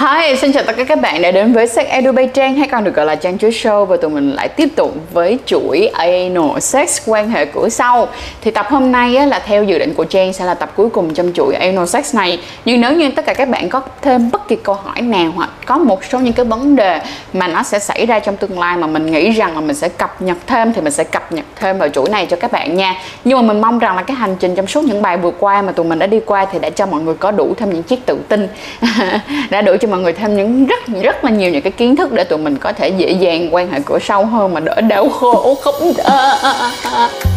Hi, xin chào tất cả các bạn đã đến với Sex Edu bay Trang hay còn được gọi là Trang Chuối Show và tụi mình lại tiếp tục với chuỗi Anal Sex quan hệ cửa sau. Thì tập hôm nay á, là theo dự định của Trang sẽ là tập cuối cùng trong chuỗi Anal Sex này. Nhưng nếu như tất cả các bạn có thêm bất kỳ câu hỏi nào hoặc có một số những cái vấn đề mà nó sẽ xảy ra trong tương lai mà mình nghĩ rằng là mình sẽ cập nhật thêm thì mình sẽ cập nhật thêm vào chuỗi này cho các bạn nha. Nhưng mà mình mong rằng là cái hành trình trong suốt những bài vừa qua mà tụi mình đã đi qua thì đã cho mọi người có đủ thêm những chiếc tự tin. Đã đủ cho mọi người thêm những rất rất là nhiều những cái kiến thức để tụi mình có thể dễ dàng quan hệ cửa sâu hơn mà đỡ đau khổ không?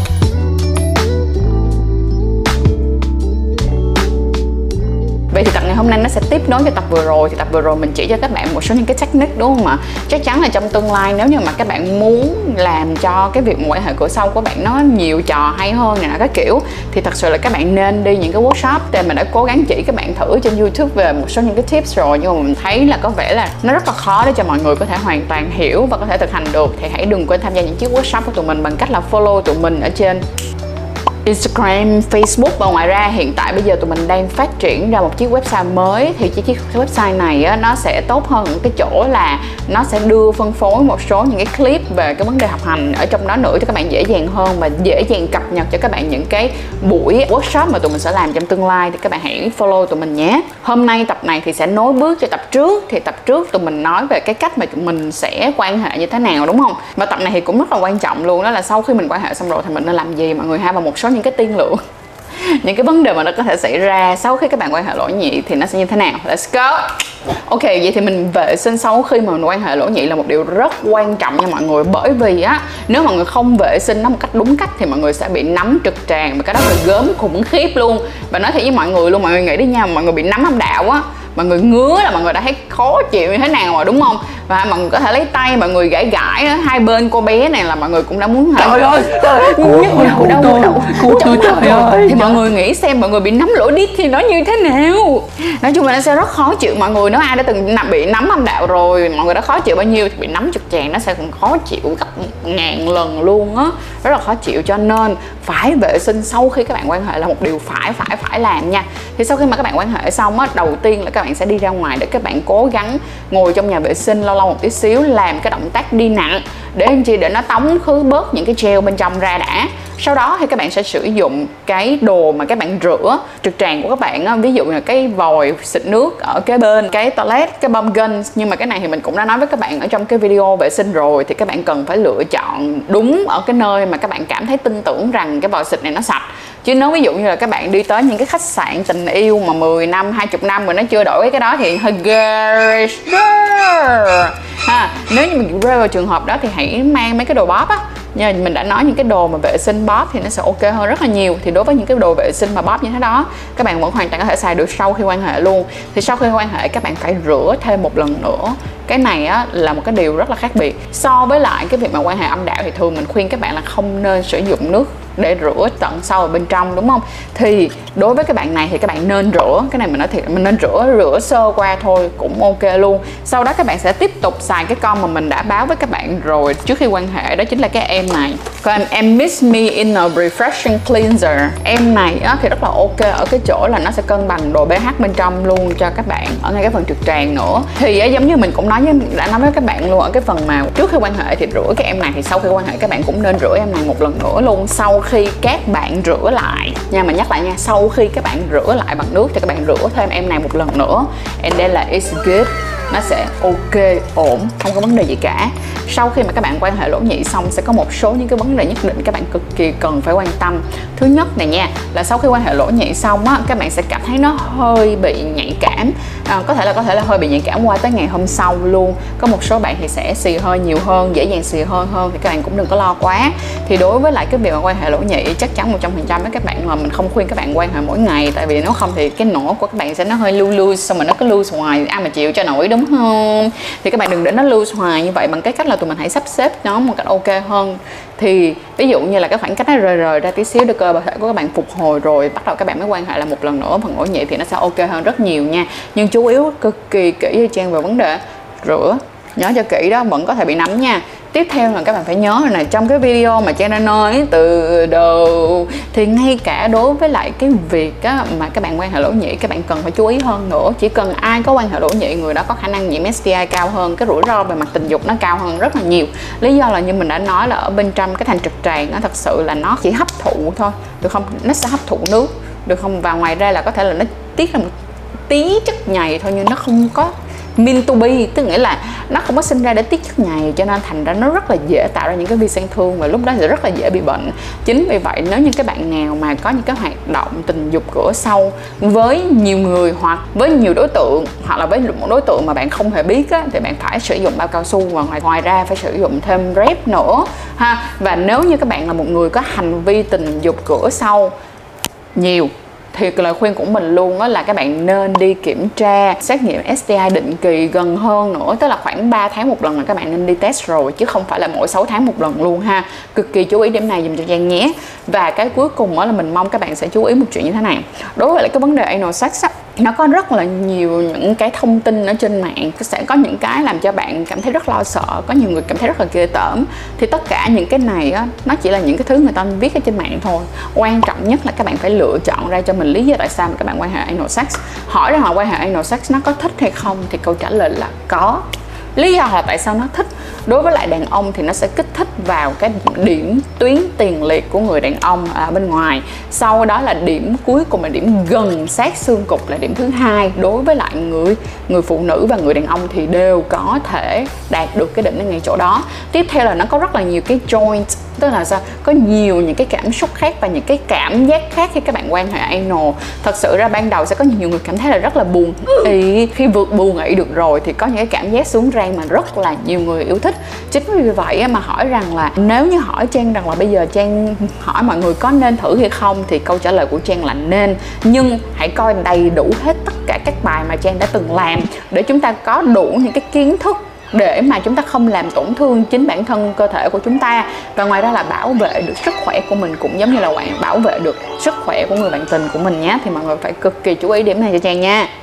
ngày hôm nay nó sẽ tiếp nối cho tập vừa rồi. Thì tập vừa rồi mình chỉ cho các bạn một số những cái technique, đúng không ạ? Chắc chắn là trong tương lai nếu như mà các bạn muốn làm cho cái việc quan hệ cửa sau của bạn nó nhiều trò hay hơn này nọ các kiểu, Thì thật sự là các bạn nên đi những cái workshop Để mình đã cố gắng chỉ các bạn thử trên youtube về một số những cái tips rồi. Nhưng mà mình thấy là có vẻ là nó rất là khó để cho mọi người có thể hoàn toàn hiểu và có thể thực hành được. Thì hãy đừng quên tham gia những chiếc workshop của tụi mình bằng cách là follow tụi mình ở trên Instagram, Facebook. Và ngoài ra hiện tại bây giờ tụi mình đang phát triển ra một chiếc website mới. Thì chiếc website này á, nó sẽ tốt hơn cái chỗ là nó sẽ đưa phân phối một số những cái clip về cái vấn đề học hành ở trong đó nữa cho các bạn dễ dàng hơn và dễ dàng cập nhật cho các bạn những cái buổi workshop mà tụi mình sẽ làm trong tương lai. Thì các bạn hãy follow tụi mình nhé. Hôm nay tập này thì sẽ nối bước cho tập trước. Thì tập trước tụi mình nói về cái cách mà tụi mình sẽ quan hệ như thế nào đúng không? Và tập này thì cũng rất là quan trọng luôn. Đó là sau khi mình quan hệ xong rồi thì mình nên làm gì? Mọi người ha và một số những cái tiên lượng những cái vấn đề mà nó có thể xảy ra sau khi các bạn quan hệ lỗ nhị thì nó sẽ như thế nào? Let's go. Ok, vậy thì mình vệ sinh sau khi mà mình quan hệ lỗ nhị là một điều rất quan trọng nha mọi người. Bởi vì á, nếu mọi người không vệ sinh nó một cách đúng cách thì mọi người sẽ bị nấm trực tràng và cái đó là gớm khủng khiếp luôn. Và nói thiệt với mọi người luôn, mọi người nghĩ đi nha, mọi người bị nấm âm đạo á mọi người ngứa là mọi người đã thấy khó chịu như thế nào rồi đúng không? Và mọi người có thể lấy tay mọi người gãi gãi hai bên cô bé này là mọi người cũng đã muốn trời ơi nhức đầu đâu tôi, đầu. cô tôi trời ơi. Thì mọi người nghĩ xem mọi người bị nấm lỗ đít thì nó như thế nào? Nói chung là nó sẽ rất khó chịu. Mọi người nếu ai đã từng bị nấm âm đạo rồi mọi người đã khó chịu bao nhiêu thì bị nấm trực tràng nó sẽ còn khó chịu gấp ngàn lần luôn á. Rất là khó chịu. Cho nên phải vệ sinh sau khi các bạn quan hệ là một điều phải phải phải làm nha thì sau khi mà các bạn quan hệ xong á đầu tiên là các bạn sẽ đi ra ngoài để các bạn cố gắng ngồi trong nhà vệ sinh lâu lâu một tí xíu làm cái động tác đi nặng để làm chi để nó tống khứ bớt những cái gel bên trong ra đã. Sau đó thì các bạn sẽ sử dụng cái đồ mà các bạn rửa trực tràng của các bạn á, ví dụ là cái vòi xịt nước ở cái bên cái toilet cái bơm gun. Nhưng mà cái này thì mình cũng đã nói với các bạn ở trong cái video vệ sinh rồi thì các bạn cần phải lựa chọn đúng ở cái nơi mà các bạn cảm thấy tin tưởng rằng cái vòi xịt này nó sạch chứ nếu ví dụ như là các bạn đi tới những cái khách sạn tình yêu mà 10 năm 20 năm mà nó chưa đổi cái đó thì hơi ghê ha nếu như mình rơi vào trường hợp đó thì hãy mang mấy cái đồ bóp á như mình đã nói những cái đồ mà vệ sinh bóp thì nó sẽ ok hơn rất là nhiều. Thì đối với những cái đồ vệ sinh mà bóp như thế đó, các bạn vẫn hoàn toàn có thể xài được sau khi quan hệ luôn. Thì sau khi quan hệ, các bạn phải rửa thêm một lần nữa. Cái này á, là một cái điều rất là khác biệt. So với lại cái việc mà quan hệ âm đạo thì thường mình khuyên các bạn là không nên sử dụng nước để rửa tận sâu ở bên trong, đúng không? Thì đối với các bạn này thì các bạn nên rửa. Cái này mình nói thiệt, mình nên rửa rửa sơ qua thôi cũng ok luôn. Sau đó các bạn sẽ tiếp tục xài cái con mà mình đã báo với các bạn rồi trước khi quan hệ, đó chính là cái em này. Còn em, Miss Me in a Refreshing Cleanser. Em này á, thì rất là ok. Ở cái chỗ là nó sẽ cân bằng độ pH bên trong luôn cho các bạn. Ở ngay cái phần trực tràng nữa. Thì á, giống như mình cũng nói với đã nói với các bạn luôn ở cái phần mà trước khi quan hệ thì rửa cái em này thì sau khi quan hệ các bạn cũng nên rửa em này một lần nữa luôn. Sau khi các bạn rửa lại. Nha mà nhắc lại nha sau khi các bạn rửa lại bằng nước thì các bạn rửa thêm em này một lần nữa. And then là it's good nó sẽ ok, ổn, không có vấn đề gì cả. Sau khi mà các bạn quan hệ lỗ nhị xong, sẽ có một số những cái vấn đề nhất định các bạn cực kỳ cần phải quan tâm. Thứ nhất này nha, là sau khi quan hệ lỗ nhị xong á, các bạn sẽ cảm thấy nó hơi bị nhạy cảm à, có thể là có thể là hơi bị nhạy cảm qua tới ngày hôm sau luôn. Có một số bạn thì sẽ xì hơi nhiều hơn dễ dàng xì hơi hơn thì các bạn cũng đừng có lo quá. Thì đối với lại cái việc mà quan hệ lỗ nhị chắc chắn 100% với các bạn là mình không khuyên các bạn quan hệ mỗi ngày. Tại vì nếu không thì cái nổ của các bạn sẽ nó hơi lưu lưu xong mà nó cứ lưu hoài. Ai mà chịu cho nổi đúng không? Thì các bạn đừng để nó lưu hoài như vậy. Bằng cái cách là tụi mình hãy sắp xếp nó một cách ok hơn. Thì ví dụ như là cái khoảng cách nó rời rời ra tí xíu để cơ thể của các bạn phục hồi rồi bắt đầu các bạn mới quan hệ là một lần nữa phần ổ nhị thì nó sẽ ok hơn rất nhiều nha. Nhưng chú yếu cực kỳ kỹ cho trang về vấn đề rửa. Nhớ cho kỹ đó vẫn có thể bị nấm nha. Tiếp theo là các bạn phải nhớ là trong cái video mà Trang đã nói từ đầu thì ngay cả đối với lại cái việc á, mà các bạn quan hệ lỗ nhĩ các bạn cần phải chú ý hơn nữa. Chỉ cần ai có quan hệ lỗ nhĩ người đó có khả năng nhiễm STI cao hơn cái rủi ro về mặt tình dục nó cao hơn rất là nhiều. Lý do là như mình đã nói là ở bên trong cái thành trực tràng nó thật sự là nó chỉ hấp thụ thôi được không? Nó sẽ hấp thụ nước được không? Và ngoài ra là có thể là nó tiết ra một tí chất nhầy thôi nhưng nó không có mean to be. Tức nghĩa là nó không có sinh ra để tiết chất nhầy cho nên thành ra nó rất là dễ tạo ra những cái vi sang thương và lúc đó sẽ rất là dễ bị bệnh. Chính vì vậy nếu như các bạn nào mà có những cái hoạt động tình dục cửa sau với nhiều người hoặc với nhiều đối tượng hoặc là với một đối tượng mà bạn không hề biết á, thì bạn phải sử dụng bao cao su và ngoài ngoài ra phải sử dụng thêm rep nữa ha. Và nếu như các bạn là một người có hành vi tình dục cửa sau nhiều thì lời khuyên của mình luôn đó là các bạn nên đi kiểm tra xét nghiệm STI định kỳ gần hơn nữa tức là khoảng 3 tháng một lần là các bạn nên đi test rồi chứ không phải là mỗi 6 tháng một lần luôn ha. Cực kỳ chú ý điểm này dùm cho Giang nhé. Và cái cuối cùng đó là mình mong các bạn sẽ chú ý một chuyện như thế này. Đối với lại cái vấn đề anal sex á, nó có rất là nhiều những cái thông tin ở trên mạng sẽ có những cái làm cho bạn cảm thấy rất lo sợ, có nhiều người cảm thấy rất là ghê tởm. Thì tất cả những cái này á, nó chỉ là những cái thứ người ta viết ở trên mạng thôi. Quan trọng nhất là các bạn phải lựa chọn ra cho mình lý do tại sao mà các bạn quan hệ anal sex. Hỏi rằng là quan hệ anal sex nó có thích hay không thì câu trả lời là có lý do là tại sao nó thích. Đối với lại đàn ông thì nó sẽ kích thích vào cái điểm tuyến tiền liệt của người đàn ông ở bên ngoài. Sau đó là điểm cuối cùng là điểm gần sát xương cục là điểm thứ hai. Đối với lại người người phụ nữ và người đàn ông thì đều có thể đạt được cái đỉnh ở ngay chỗ đó. Tiếp theo là nó có rất là nhiều cái joint tức là sao? Có nhiều những cái cảm xúc khác và những cái cảm giác khác khi các bạn quan hệ anal thật sự ra ban đầu sẽ có nhiều người cảm thấy là rất là buồn. Ý, khi vượt buồn ị được rồi thì có những cái cảm giác xuống rang mà rất là nhiều người yêu thích. Chính vì vậy mà hỏi rằng là nếu như hỏi trang rằng là bây giờ trang hỏi mọi người có nên thử hay không thì câu trả lời của trang là nên. Nhưng hãy coi đầy đủ hết tất cả các bài mà trang đã từng làm để chúng ta có đủ những cái kiến thức để mà chúng ta không làm tổn thương chính bản thân cơ thể của chúng ta. Và ngoài ra là bảo vệ được sức khỏe của mình cũng giống như là bạn bảo vệ được sức khỏe của người bạn tình của mình nhé. Thì mọi người phải cực kỳ chú ý điểm này cho trang nha.